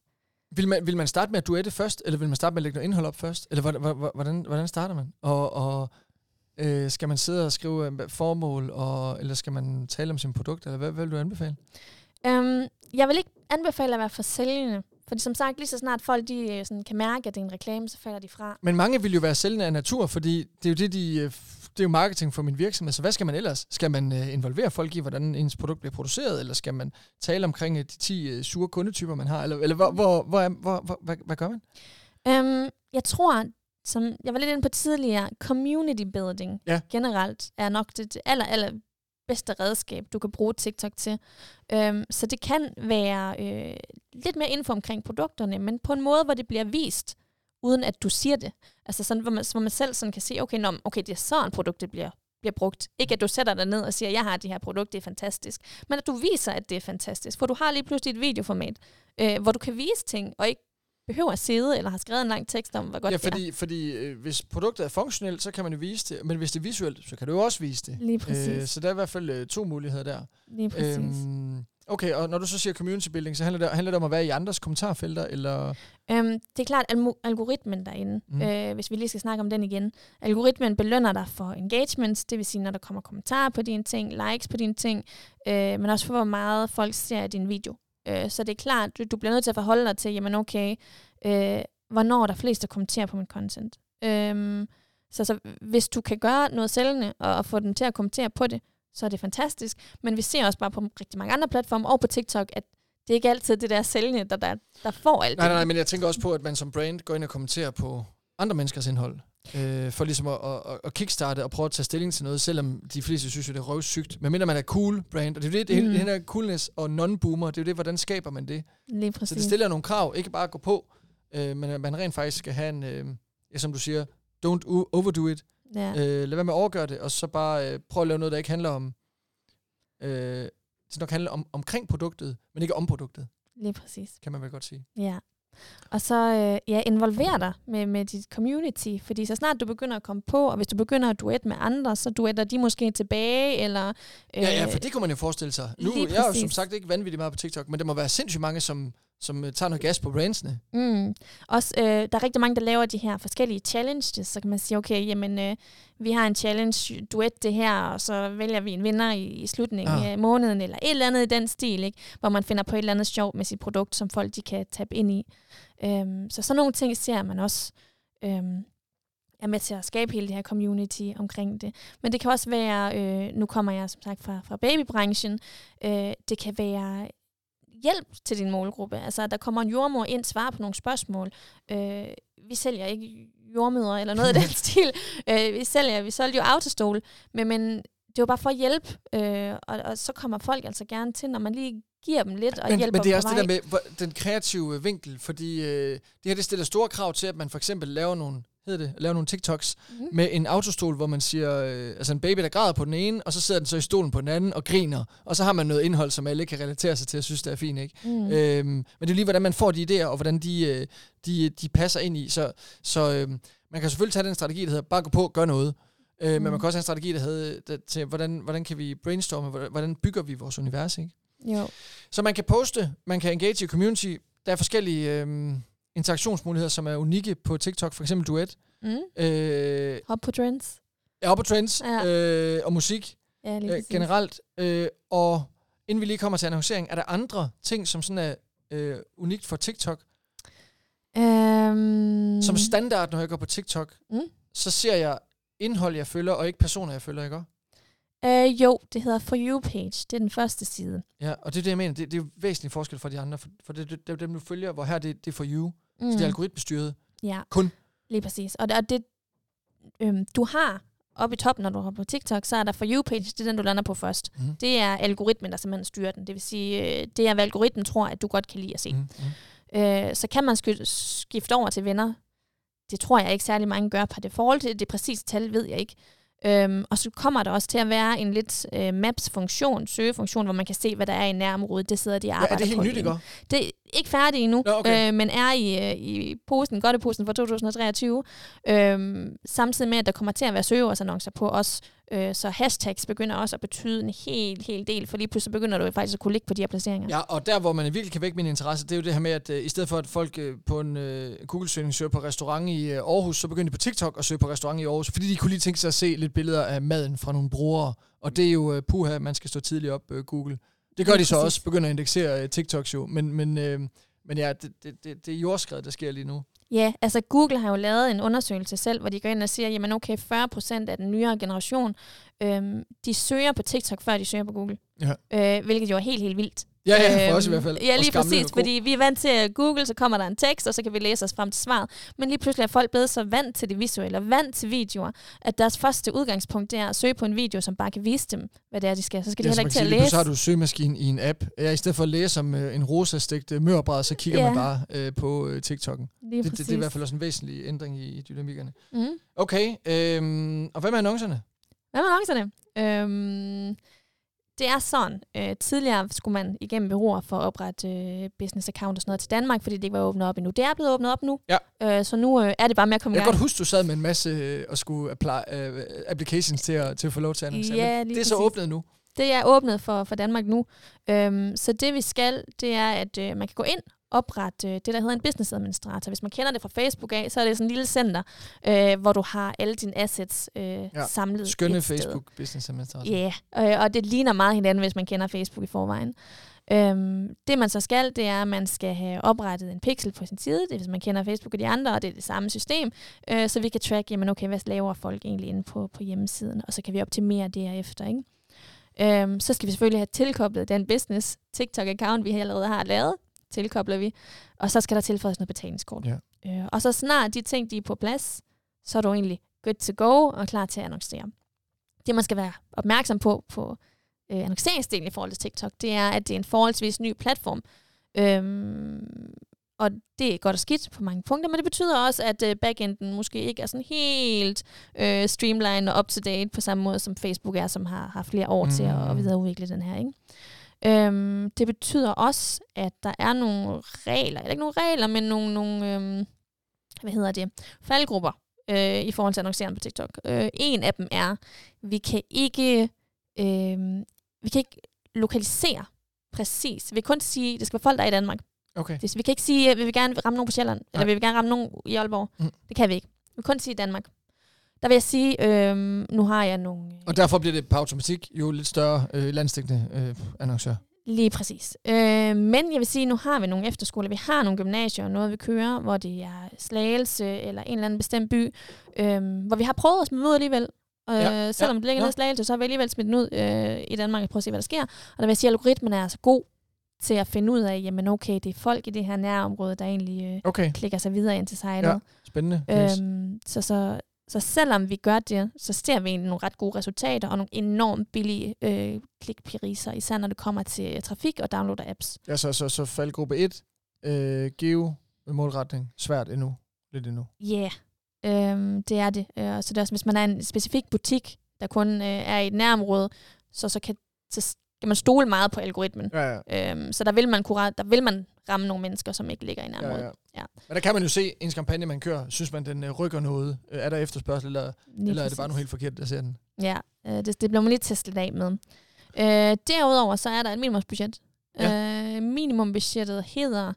Speaker 1: Vil man, vil man starte med at duette først, eller vil man starte med at lægge noget indhold op først? Eller hvordan, hvordan- hvordan, starter man? Og, og øh, skal man sidde og skrive øh, formål, og, eller skal man tale om sin produkt, eller hvad, hvad vil du anbefale?
Speaker 2: Øhm, jeg vil ikke anbefale at være for sælgende. Fordi som sagt, lige så snart folk de, øh, sådan, kan mærke, at det er en reklame, så falder de fra.
Speaker 1: Men mange vil jo være sælgende af natur, fordi det er jo det, de, øh, det er jo marketing for min virksomhed. Så hvad skal man ellers? Skal man øh, involvere folk i, hvordan ens produkt bliver produceret, eller skal man tale omkring øh, de 10 øh, sure kundetyper, man har? Eller, eller hvor, hvor, hvor, hvor, hvor, hvad, hvad gør man?
Speaker 2: Øhm, jeg tror, som jeg var lidt inde på tidligere, community building
Speaker 1: Ja.
Speaker 2: generelt er nok det, det aller, aller bedste redskab, du kan bruge TikTok til. Øhm, så det kan være øh, lidt mere info omkring produkterne, men på en måde, hvor det bliver vist, uden at du siger det. Altså sådan, hvor man, hvor man selv sådan kan sige, okay, nå, okay, det er sådan produktet bliver bliver brugt. Ikke at du sætter dig ned og siger, jeg har det her produkt, det er fantastisk. Men at du viser, at det er fantastisk. For du har lige pludselig et videoformat, øh, hvor du kan vise ting, og ikke behøver at sidde eller har skrevet en lang tekst om, hvor godt
Speaker 1: ja,
Speaker 2: det er.
Speaker 1: fordi, fordi øh, hvis produktet er funktionelt, så kan man jo vise det, men hvis det er visuelt, så kan du jo også vise det.
Speaker 2: Lige præcis.
Speaker 1: Øh, så der er i hvert fald øh, to muligheder der.
Speaker 2: Lige præcis.
Speaker 1: Øhm, okay, og når du så siger community building, så handler det, handler det om at være i andres kommentarfelter, eller...
Speaker 2: Øhm, det er klart, almo- algoritmen derinde, Mm. øh, hvis vi lige skal snakke om den igen. Algoritmen belønner dig for engagements, det vil sige, når der kommer kommentarer på dine ting, likes på dine ting, øh, men også for, hvor meget folk ser din video. Øh, så det er klart, du, du bliver nødt til at forholde dig til, jamen okay, øh, hvornår er der flest, der kommenterer på mit content. Øhm, så, så hvis du kan gøre noget sælgende, og, og få dem til at kommentere på det, så er det fantastisk. Men vi ser også bare på rigtig mange andre platforme, og på TikTok, at det er ikke altid det der sælgende, der, der, der får alt
Speaker 1: Nej,
Speaker 2: det.
Speaker 1: nej, nej, men jeg tænker også på, at man som brand går ind og kommenterer på andre menneskers indhold. Øh, for ligesom at, at, at kickstarte og prøve at tage stilling til noget, selvom de fleste synes jo, det er røvsygt. Men mindre man er cool brand, og det er det, det,
Speaker 2: Mm.
Speaker 1: det her coolness og non-boomer, det er jo det, hvordan skaber man det?
Speaker 2: Lige
Speaker 1: Så
Speaker 2: præcis.
Speaker 1: det stiller nogle krav, ikke bare at gå på, øh, men at man rent faktisk skal have en, øh, ja, som du siger, don't overdo it.
Speaker 2: Ja.
Speaker 1: Øh, lad være med at overgøre det, og så bare øh, prøve at lave noget, der ikke handler om, øh, det nok handler om, omkring produktet, men ikke om produktet,
Speaker 2: Lige præcis.
Speaker 1: kan man vel godt sige.
Speaker 2: Ja. Og så øh, ja, involver dig med, med dit community, fordi så snart du begynder at komme på, og hvis du begynder at duet med andre, så duetter de måske tilbage, eller... Øh,
Speaker 1: Ja, ja, for det kunne man jo forestille sig. Nu, jeg er jo som sagt ikke vanvittigt meget på TikTok, men der må være sindssygt mange, som, som øh, tager noget gas på brandsene.
Speaker 2: Mm. Også, øh, der er rigtig mange, der laver de her forskellige challenges, så kan man sige, okay, jamen, øh, vi har en challenge, duet det her, og så vælger vi en vinder i, i slutningen
Speaker 1: Ah.
Speaker 2: af måneden, eller et eller andet i den stil, ikke? hvor man finder på et eller andet sjovt med sit produkt, som folk de kan tabe ind i. Øhm, så sådan nogle ting ser man også øhm, er med til at skabe hele det her community omkring det. Men det kan også være, øh, nu kommer jeg som sagt fra, fra babybranchen, øh, det kan være hjælp til din målgruppe. Altså, der kommer en jordmor ind, svarer på nogle spørgsmål. Øh, vi sælger ikke jordmødre eller noget af den (laughs) stil. Øh, vi sælger, vi solgte jo autostol, men, men det var bare for at hjælpe, øh, og, og så kommer folk altså gerne til, når man lige giver dem lidt og
Speaker 1: Men,
Speaker 2: hjælper
Speaker 1: men det er også det der med den kreative vinkel, fordi øh, det her det stiller store krav til, at man for eksempel laver nogle, hedder det, laver nogle TikToks
Speaker 2: Mhm.
Speaker 1: med en autostol, hvor man siger, øh, altså en baby, der græder på den ene, og så sidder den så i stolen på den anden og griner, og så har man noget indhold, som alle kan relatere sig til og synes, det er fint, ikke?
Speaker 2: Mm.
Speaker 1: Mm. Øhm, men det er lige, hvordan man får de idéer, og hvordan de, øh, de, de passer ind i. Så, så øh, man kan selvfølgelig tage den strategi, der hedder, bare gå på, gør noget. Øh,
Speaker 2: Mm.
Speaker 1: Men man kan også have en strategi, der hedder, der, til, hvordan, hvordan kan vi brainstorme, hvordan, hvordan bygger vi vores univers, ikke?
Speaker 2: Jo.
Speaker 1: Så man kan poste, man kan engage i community. Der er forskellige øh, interaktionsmuligheder, som er unikke på TikTok, for eksempel duet.
Speaker 2: Mm.
Speaker 1: Øh,
Speaker 2: Hop på trends.
Speaker 1: er på trends
Speaker 2: Ja.
Speaker 1: øh, og musik
Speaker 2: Ja, lige
Speaker 1: øh, generelt. Øh, og inden vi lige kommer til annoncering, er der andre ting, som sådan er øh, unikt for TikTok?
Speaker 2: Øhm,
Speaker 1: Som standard, når jeg går på TikTok,
Speaker 2: Mm.
Speaker 1: så ser jeg indhold, jeg følger, og ikke personer, jeg følger, ikke? også?
Speaker 2: øh, jo, det hedder For You page. Det er den første side.
Speaker 1: Ja, og det er det, jeg mener. Det, det er jo væsentlig forskel fra de andre, for, for det, det, det er dem, du følger, hvor her det, det er for you. Mm. Så det er algoritmestyret.
Speaker 2: Ja.
Speaker 1: Kun.
Speaker 2: Lige præcis. Og det, og det øhm, du har oppe i toppen, når du har på TikTok, så er der For You-page, det er den, du lander på først.
Speaker 1: Mm.
Speaker 2: Det er algoritmen, der simpelthen styrer den. Det vil sige, øh, det er, hvad algoritmen tror, at du godt kan lide at se.
Speaker 1: Mm. Mm.
Speaker 2: Øh, så kan man skifte over til venner. Det tror jeg ikke særlig mange gør per default. Det præcise tal ved jeg ikke. Øhm, og så kommer der også til at være en lidt øh, maps-funktion, søgefunktion, hvor man kan se, hvad der er i nærområdet. Det sidder de og
Speaker 1: Ja,
Speaker 2: arbejder
Speaker 1: er det helt
Speaker 2: på
Speaker 1: nyt, også?
Speaker 2: Det er ikke færdigt endnu,
Speaker 1: Nå, okay.
Speaker 2: øh, men er i, øh, i posen, godteposen for 2023. Øhm, samtidig med, at der kommer til at være søgeårsannoncer på os, øh, så hashtags begynder også at betyde en helt, helt del, for lige pludselig begynder du faktisk at kunne ligge på de her placeringer.
Speaker 1: Ja, og der, hvor man virkelig kan vække min interesse, det er jo det her med, at øh, i stedet for, at folk øh, på en øh, Google-søgning søger på restaurant i øh, Aarhus, så begynder de på TikTok at søge på restaurant i Aarhus, fordi de kunne lige tænke sig at se lidt billeder af maden fra nogle brugere. Og det er jo øh, puha, man skal stå tidligt op, øh, Google. Det gør
Speaker 2: Lige
Speaker 1: de så
Speaker 2: præcis.
Speaker 1: også, begynder at indeksere øh, TikToks jo. Men, men, øh, men ja, det, det, det, det er jordskred, der sker lige nu.
Speaker 2: Ja, altså Google har jo lavet en undersøgelse selv, hvor de går ind og siger, jamen okay, 40 procent af den nyere generation, øhm, de søger på TikTok, før de søger på Google.
Speaker 1: Ja.
Speaker 2: Øh, hvilket jo er helt, helt vildt.
Speaker 1: Ja, ja, for os i
Speaker 2: Øhm,
Speaker 1: hvert fald.
Speaker 2: Ja, lige præcis, fordi vi er vant til at Google, så kommer der en tekst, og så kan vi læse os frem til svaret. Men lige pludselig er folk blevet så vant til det visuelle, og vant til videoer, at deres første udgangspunkt det er at søge på en video, som bare kan vise dem, hvad det er, de skal. Så skal de
Speaker 1: Ja,
Speaker 2: heller
Speaker 1: så
Speaker 2: ikke til at læse.
Speaker 1: har du søgemaskinen i en app. Ja, I stedet for at læse om øh, en rosa-stegt øh, mørbræd, så kigger
Speaker 2: Ja.
Speaker 1: man bare øh, på øh, TikTok'en. Det, det, det er i hvert fald også en væsentlig ændring i, i dynamikkerne.
Speaker 2: Mm.
Speaker 1: Okay, øhm, og hvad med annoncerne?
Speaker 2: Hvad med annoncerne? Øhm, det er sådan. Øh, tidligere skulle man igennem bureauer for at oprette øh, business account og sådan noget til Danmark, fordi det ikke var åbnet op endnu. Det er blevet åbnet op nu.
Speaker 1: Ja.
Speaker 2: Øh, så nu øh, er det bare med at komme
Speaker 1: Jeg
Speaker 2: i
Speaker 1: kan
Speaker 2: gang.
Speaker 1: godt huske, du sad med en masse øh, og skulle apply, øh, applications til at, til at få lov til at annoncere.
Speaker 2: Ja,
Speaker 1: det er så åbnet nu.
Speaker 2: Det er åbnet for, for Danmark nu. Øhm, så det vi skal, det er, at øh, man kan gå ind oprette øh, det, der hedder en business administrator. Hvis man kender det fra Facebook af, så er det sådan en lille center, øh, hvor du har alle dine assets øh, ja. samlet
Speaker 1: Skønne
Speaker 2: et sted.
Speaker 1: Facebook Business Administrator.
Speaker 2: Ja, yeah. øh, og det ligner meget hinanden, hvis man kender Facebook i forvejen. Øhm, det man så skal, det er, at man skal have oprettet en pixel på sin side, det er, hvis man kender Facebook og de andre, og det er det samme system, øh, så vi kan track, jamen okay, hvad laver folk egentlig inde på, på hjemmesiden, og så kan vi optimere derefter, ikke? Øhm, så skal vi selvfølgelig have tilkoblet den business TikTok-account, vi allerede har lavet. Tilkobler vi. Og så skal der tilføjes noget betalingskort.
Speaker 1: Ja.
Speaker 2: Øh, og så snart de ting de er på plads, så er du egentlig good to go og klar til at annoncere. Det, man skal være opmærksom på på øh, annonceringsdelen i forhold til TikTok, det er, at det er en forholdsvis ny platform. Øhm, og det er godt og skidt på mange punkter, men det betyder også, at øh, backenden måske ikke er sådan helt øh, streamlined og up-to-date på samme måde, som Facebook er, som har, har flere år mm. til at, at videreudvikle den her. Ikke? Øhm, det betyder også, at der er nogle regler, eller ikke nogle regler, men nogle, nogle øhm, hvad hedder det, faldgrupper øh, i forhold til annoncering på TikTok. Øh, en af dem er, vi kan ikke, øh, vi kan ikke lokalisere præcis. Vi kan kun sige, det skal være folk, der er i Danmark.
Speaker 1: Okay.
Speaker 2: Det, vi kan ikke sige, at vi vil gerne ramme nogen på Sjælland, Nej. eller vi vil gerne ramme nogen i Aalborg. Mm. Det kan vi ikke. Vi kan kun sige Danmark. Der vil jeg sige, øh, nu har jeg nogle...
Speaker 1: Og derfor bliver det på automatik jo lidt større øh, landstækkende øh, annoncør.
Speaker 2: Lige præcis. Øh, men jeg vil sige, nu har vi nogle efterskoler, vi har nogle gymnasier og noget, vi kører, hvor det er Slagelse eller en eller anden bestemt by, øh, hvor vi har prøvet at smide ud alligevel. Øh, ja, selvom ja, det ligger ja. nede i Slagelse, så har vi alligevel smidt den ud øh, i Danmark og prøve at se, hvad der sker. Og der vil jeg sige, at algoritmen er altså god til at finde ud af, jamen okay, det er folk i det her nærområde, der egentlig øh, okay. klikker sig videre ind til sejlet. Ja,
Speaker 1: spændende.
Speaker 2: Øhm, så, så, så selvom vi gør det, så ser vi egentlig nogle ret gode resultater og nogle enormt billige øh, klikpriser, især når det kommer til trafik og download af apps.
Speaker 1: Ja, så, så, så faldgruppe 1, øh, geo målretning, svært endnu, lidt endnu.
Speaker 2: Ja, yeah. øhm, det er det. Øh, så det er også, hvis man er en specifik butik, der kun øh, er i et nærområde, så, så kan så kan man stole meget på algoritmen.
Speaker 1: Ja, ja.
Speaker 2: Øhm, så der vil, man kunne, der vil man ramme nogle mennesker, som ikke ligger i nærmere. Ja, ja.
Speaker 1: ja. Men der kan man jo se, ens kampagne, man kører, synes man, den øh, rykker noget? Øh, er der efterspørgsel, eller, eller er det bare noget helt forkert, der ser den?
Speaker 2: Ja, øh, det, det bliver man lige testet af med. Øh, derudover så er der et minimumsbudget. Ja. Øh, minimumbudgettet hedder,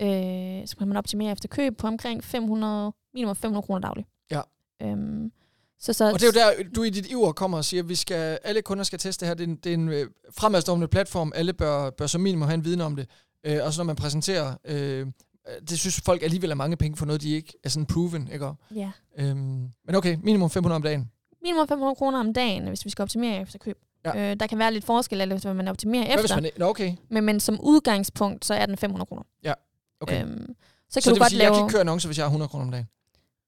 Speaker 2: øh, så kan man optimere efter køb på omkring 500, minimum 500 kroner dagligt.
Speaker 1: Ja.
Speaker 2: Øhm,
Speaker 1: så, så, og det er jo der, du i dit iver kommer og siger, at vi skal, alle kunder skal teste det her. Det er en, det er en øh, fremadstormende platform. Alle bør, bør som minimum have en viden om det. Øh, og så når man præsenterer, øh, det synes folk alligevel er mange penge for noget, de ikke er sådan proven, ikke?
Speaker 2: Ja.
Speaker 1: Øhm, men okay, minimum 500 om dagen.
Speaker 2: Minimum 500 kroner om dagen, hvis vi skal optimere efter køb. Ja. Øh, der kan være lidt forskel, eller hvis man optimerer efter.
Speaker 1: Hvad, hvis man, okay.
Speaker 2: men, men som udgangspunkt, så er den 500 kroner.
Speaker 1: Ja, okay. Øhm,
Speaker 2: så kan så du det godt
Speaker 1: sige,
Speaker 2: lave...
Speaker 1: jeg kan ikke køre annoncer, hvis jeg har 100 kroner om dagen?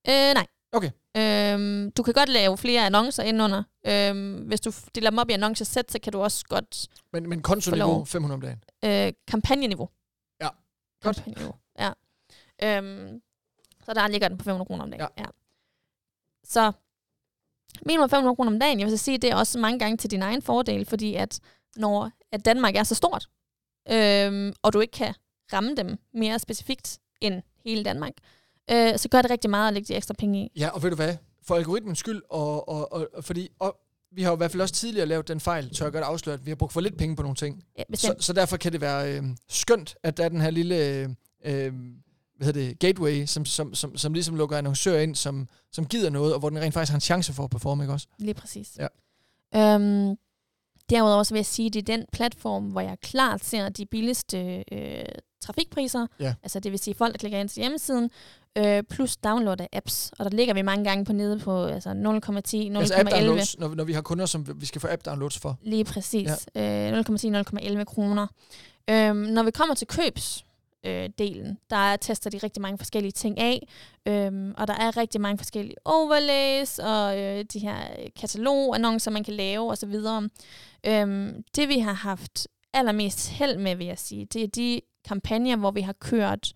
Speaker 2: Øh, nej.
Speaker 1: Okay.
Speaker 2: Øhm, du kan godt lave flere annoncer indenunder. Øhm, hvis du deler dem op i annoncer-sæt, så kan du også godt...
Speaker 1: Men, men kontoniveau 500 om dagen?
Speaker 2: Øh, kampagneniveau.
Speaker 1: Ja. Godt.
Speaker 2: Kampagneniveau, ja. Øhm, så der ligger den på 500 kroner om dagen. Ja. ja. Så minimum 500 kroner om dagen, jeg vil så sige, det er også mange gange til din egen fordel, fordi at når at Danmark er så stort, øhm, og du ikke kan ramme dem mere specifikt end hele Danmark, øh, så gør det rigtig meget at lægge de ekstra penge i.
Speaker 1: Ja, og ved du hvad? For algoritmens skyld, og, og, og, og fordi og vi har jo i hvert fald også tidligere lavet den fejl, tør jeg godt afsløre, at vi har brugt for lidt penge på nogle ting. Ja, så, så derfor kan det være øh, skønt, at der er den her lille øh, øh, hvad hedder det, gateway, som, som, som, som ligesom lukker annoncører ind, som, som gider noget, og hvor den rent faktisk har en chance for at performe, ikke også?
Speaker 2: Lige præcis.
Speaker 1: Ja.
Speaker 2: Øhm, derudover så vil jeg sige, at det er den platform, hvor jeg klart ser de billigste øh, trafikpriser.
Speaker 1: Ja.
Speaker 2: Altså det vil sige folk, der klikker ind til hjemmesiden, øh, plus download af apps. Og der ligger vi mange gange på nede på altså 0,10, 0,11. Altså app downloads,
Speaker 1: når, når vi har kunder, som vi skal få app downloads for.
Speaker 2: Lige præcis. Ja. Øh, 0,10, 0,11 kroner. Øhm, når vi kommer til købs, øh, delen. Der tester de rigtig mange forskellige ting af, øhm, og der er rigtig mange forskellige overlays og øh, de her katalogannoncer, man kan lave osv. Øhm, det vi har haft allermest held med, vil jeg sige, det er de kampagner, hvor vi har kørt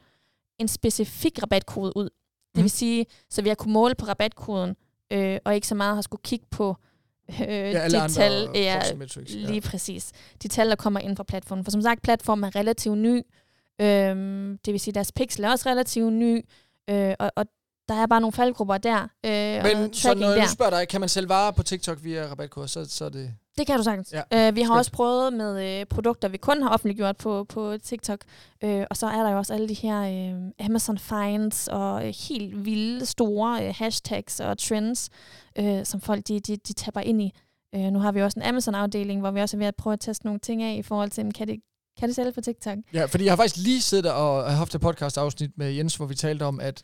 Speaker 2: en specifik rabatkode ud. Det mm. vil sige, så vi har kunnet måle på rabatkoden, øh, og ikke så meget har skulle kigge på øh, ja, de tal. Ja, lige ja. præcis. De tal, der kommer ind fra platformen. For som sagt, platformen er relativt ny. Øhm, det vil sige, deres pixel er også relativt ny. Øh, og, og der er bare nogle faldgrupper der.
Speaker 1: Øh, Men så når jeg spørger dig, kan man sælge varer på TikTok via rabatkoder, så, så er det...
Speaker 2: Det kan du sagtens. Ja. Øh, vi har Skønt. også prøvet med øh, produkter, vi kun har offentliggjort på, på TikTok. Øh, og så er der jo også alle de her øh, Amazon Finds og øh, helt vilde store øh, hashtags og trends, øh, som folk de, de, de tapper ind i. Øh, nu har vi også en Amazon-afdeling, hvor vi også er ved at prøve at teste nogle ting af i forhold til, kan det, kan det sælge på TikTok?
Speaker 1: Ja, fordi jeg har faktisk lige siddet og haft et podcast-afsnit med Jens, hvor vi talte om, at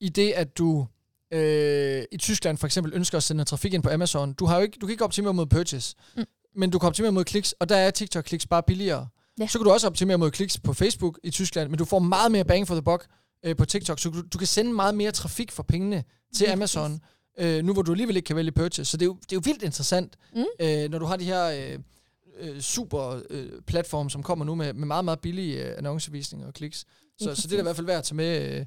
Speaker 1: i det, at du øh, i Tyskland for eksempel ønsker at sende trafik ind på Amazon, du, har jo ikke, du kan ikke optimere mod purchase. Mm. men du kan optimere mod kliks, og der er TikTok-kliks bare billigere.
Speaker 2: Ja.
Speaker 1: Så kan du også optimere mod kliks på Facebook i Tyskland, men du får meget mere bang for the buck øh, på TikTok, så du, du kan sende meget mere trafik for pengene til
Speaker 2: Lige
Speaker 1: Amazon, øh, nu hvor du alligevel ikke kan vælge purchase. Så det er jo, det er jo vildt interessant,
Speaker 2: Mm.
Speaker 1: øh, når du har de her øh, øh, super øh, platforme, som kommer nu med, med meget, meget billige øh, annoncevisninger og kliks. Så, så det er i hvert fald værd at tage med, øh,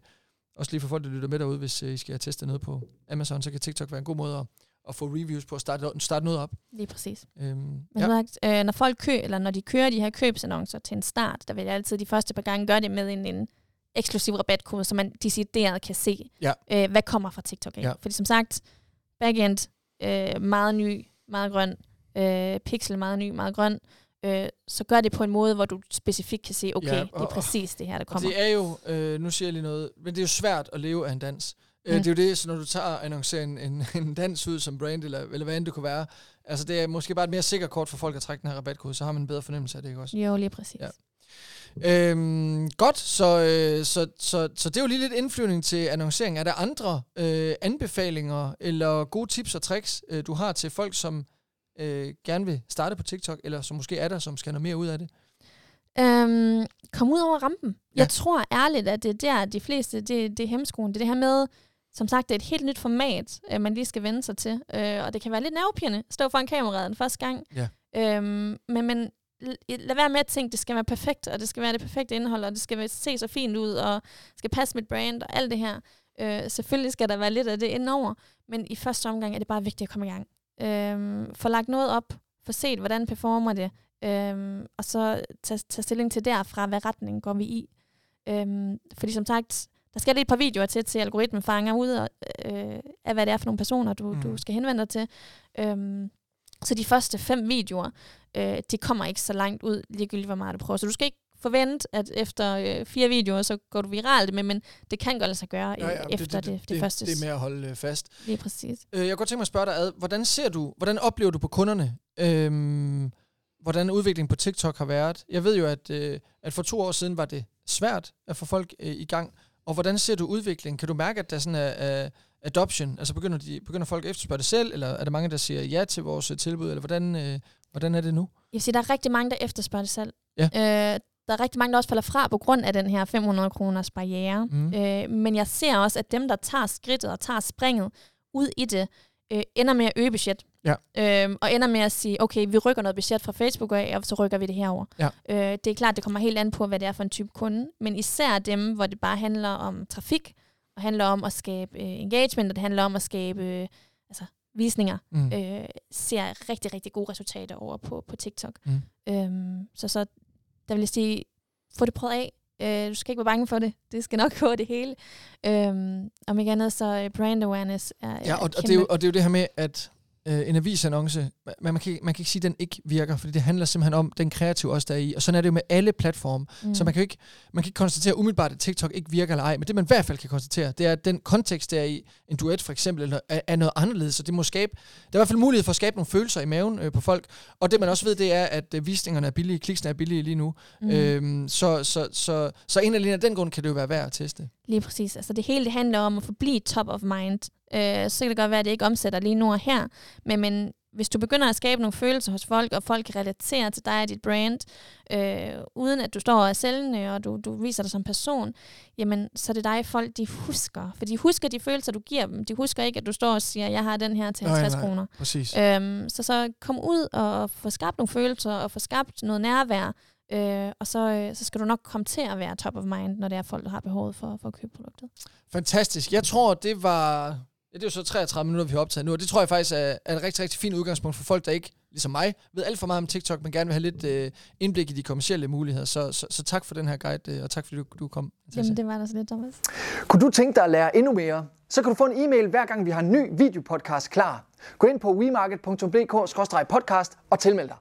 Speaker 1: også lige for folk, der lytter med derude, hvis øh, I skal have testet noget på Amazon, så kan TikTok være en god måde at, at få reviews på, at starte, starte noget op.
Speaker 2: Lige præcis.
Speaker 1: Øhm,
Speaker 2: Men
Speaker 1: ja.
Speaker 2: sagt, øh, når folk kø, eller når de kører de her købsannoncer til en start, der vil jeg altid de første par gange gøre det med en, en eksklusiv rabatkode, så man decideret kan se,
Speaker 1: Ja.
Speaker 2: øh, hvad kommer fra TikTok af.
Speaker 1: Ja.
Speaker 2: Fordi som sagt, backend, øh, meget ny, meget grøn, øh, pixel, meget ny, meget grøn, øh, så gør det på en måde, hvor du specifikt kan se, okay,
Speaker 1: Ja,
Speaker 2: ja, det
Speaker 1: og-
Speaker 2: er præcis det her, der
Speaker 1: Og
Speaker 2: kommer.
Speaker 1: det er jo, øh, nu siger jeg lige noget, men det er jo svært at leve af en dans. Mm.
Speaker 2: Mm.
Speaker 1: Det er jo det, så når du tager og annoncerer en, en, (laughs) en dans ud som brand, eller, eller hvad end det kunne være, altså det er måske bare et mere sikkert kort for folk at trække den her rabatkode, så har man en bedre fornemmelse af det, ikke også?
Speaker 2: Jo, lige præcis.
Speaker 1: Ja. Øhm, godt, så, øh, så, så, så det er jo lige lidt indflyvning til annoncering. Er der andre øh, anbefalinger eller gode tips og tricks, øh, du har til folk, som øh, gerne vil starte på TikTok, eller som måske er der, som skal have noget mere ud af det?
Speaker 2: Øhm, kom ud over rampen.
Speaker 1: Ja.
Speaker 2: Jeg tror ærligt, at det er der, de fleste, det, det er hemskoen. Det er det her med, som sagt, det er et helt nyt format, øh, man lige skal vende sig til. Øh, og det kan være lidt nervepirrende at stå foran kameraet den første gang.
Speaker 1: Ja.
Speaker 2: Øhm, men, men lad være med at tænke, det skal være perfekt, og det skal være det perfekte indhold, og det skal se så fint ud, og skal passe mit brand, og alt det her. Øh, selvfølgelig skal der være lidt af det indover, men i første omgang er det bare vigtigt at komme i gang. Øhm, få lagt noget op, få set, hvordan performer det, øhm, og så tage, tage stilling til derfra, hvad retning går vi i. Øhm, fordi som sagt, der skal lige et par videoer til, til algoritmen fanger ud af, øh, af, hvad det er for nogle personer, du. Mm. du skal henvende dig til. Øhm, så de første fem videoer, øh, de kommer ikke så langt ud, ligegyldigt hvor meget du prøver. Så du skal ikke forvente, at efter øh, fire videoer, så går du viralt med, men det kan godt lade sig gøre ja, ja, efter det, det, det, det, første.
Speaker 1: Det er med at holde øh, fast.
Speaker 2: Lige præcis.
Speaker 1: Øh, jeg kunne godt tænke mig at spørge dig ad, hvordan ser du, hvordan oplever du på kunderne, øhm, hvordan udviklingen på TikTok har været? Jeg ved jo, at, øh, at for to år siden var det svært at få folk øh, i gang, og hvordan ser du udviklingen? Kan du mærke, at der sådan er, er adoption, altså begynder, de, begynder folk at efterspørge det selv, eller er der mange, der siger ja til vores øh, tilbud, eller hvordan, øh, hvordan er det nu?
Speaker 2: Jeg vil sige, der er rigtig mange, der efterspørger det selv.
Speaker 1: Ja.
Speaker 2: Øh, der er rigtig mange, der også falder fra på grund af den her 500 kroners barriere.
Speaker 1: Mm.
Speaker 2: Øh, men jeg ser også, at dem, der tager skridtet og tager springet ud i det, øh, ender med at øge budget.
Speaker 1: Ja.
Speaker 2: Øh, og ender med at sige, okay, vi rykker noget budget fra Facebook af, og så rykker vi det herover.
Speaker 1: Ja.
Speaker 2: Øh, det er klart, det kommer helt an på, hvad det er for en type kunde. Men især dem, hvor det bare handler om trafik, og handler om at skabe øh, engagement, og det handler om at skabe øh, altså, visninger,
Speaker 1: Mm.
Speaker 2: øh, ser rigtig, rigtig gode resultater over på, på TikTok.
Speaker 1: Mm.
Speaker 2: Øhm, så, så der vil jeg sige, få det prøvet af. Øh, du skal ikke være bange for det. Det skal nok (laughs) gå det hele. Øhm, om ikke andet, så øh, brand awareness er,
Speaker 1: Ja,
Speaker 2: er
Speaker 1: og, og, det er jo, og det er jo det her med, at øh, en avisannonce, man, man, kan, man kan ikke sige, at den ikke virker, fordi det handler simpelthen om den kreative også, der er i. Og sådan er det jo med alle platforme. Mm. Så man kan, jo ikke, man kan ikke konstatere umiddelbart, at TikTok ikke virker eller ej, men det man i hvert fald kan konstatere, det er, at den kontekst, der er i en duet for eksempel, eller, er, er noget anderledes, så det må skabe, der er i hvert fald mulighed for at skabe nogle følelser i maven øh, på folk. Og det man også ved, det er, at øh, visningerne er billige, kliksene er billige lige nu.
Speaker 2: Mm.
Speaker 1: Øhm, så, så, så, så en alene af den grund kan det jo være værd at teste.
Speaker 2: Lige præcis. Altså det hele det handler om at forblive top of mind. Øh, så kan det godt være, at det ikke omsætter lige nu og her. Men, men hvis du begynder at skabe nogle følelser hos folk, og folk kan relatere til dig og dit brand, øh, uden at du står og er sælgende, og du, du viser dig som person, jamen, så er det dig, folk de husker. For de husker de følelser, du giver dem. De husker ikke, at du står og siger, jeg har den her til
Speaker 1: Nej,
Speaker 2: 50
Speaker 1: nej.
Speaker 2: kroner.
Speaker 1: Præcis.
Speaker 2: Øhm, så så kom ud og få skabt nogle følelser, og få skabt noget nærvær, øh, og så, øh, så skal du nok komme til at være top of mind, når det er folk, der har behovet for, for at købe produktet.
Speaker 1: Fantastisk. Jeg tror, det var... Ja, det er jo så 33 minutter, vi har optaget nu, og det tror jeg faktisk er, er et rigtig, rigtig fint udgangspunkt for folk, der ikke, ligesom mig, ved alt for meget om TikTok, men gerne vil have lidt øh, indblik i de kommercielle muligheder. Så, så, så tak for den her guide, øh, og tak fordi du, du kom.
Speaker 2: Jamen, det var der så lidt, Thomas.
Speaker 3: Kunne du tænke dig at lære endnu mere? Så kan du få en e-mail hver gang vi har en ny videopodcast klar. Gå ind på wemarket.dk-podcast og tilmeld dig.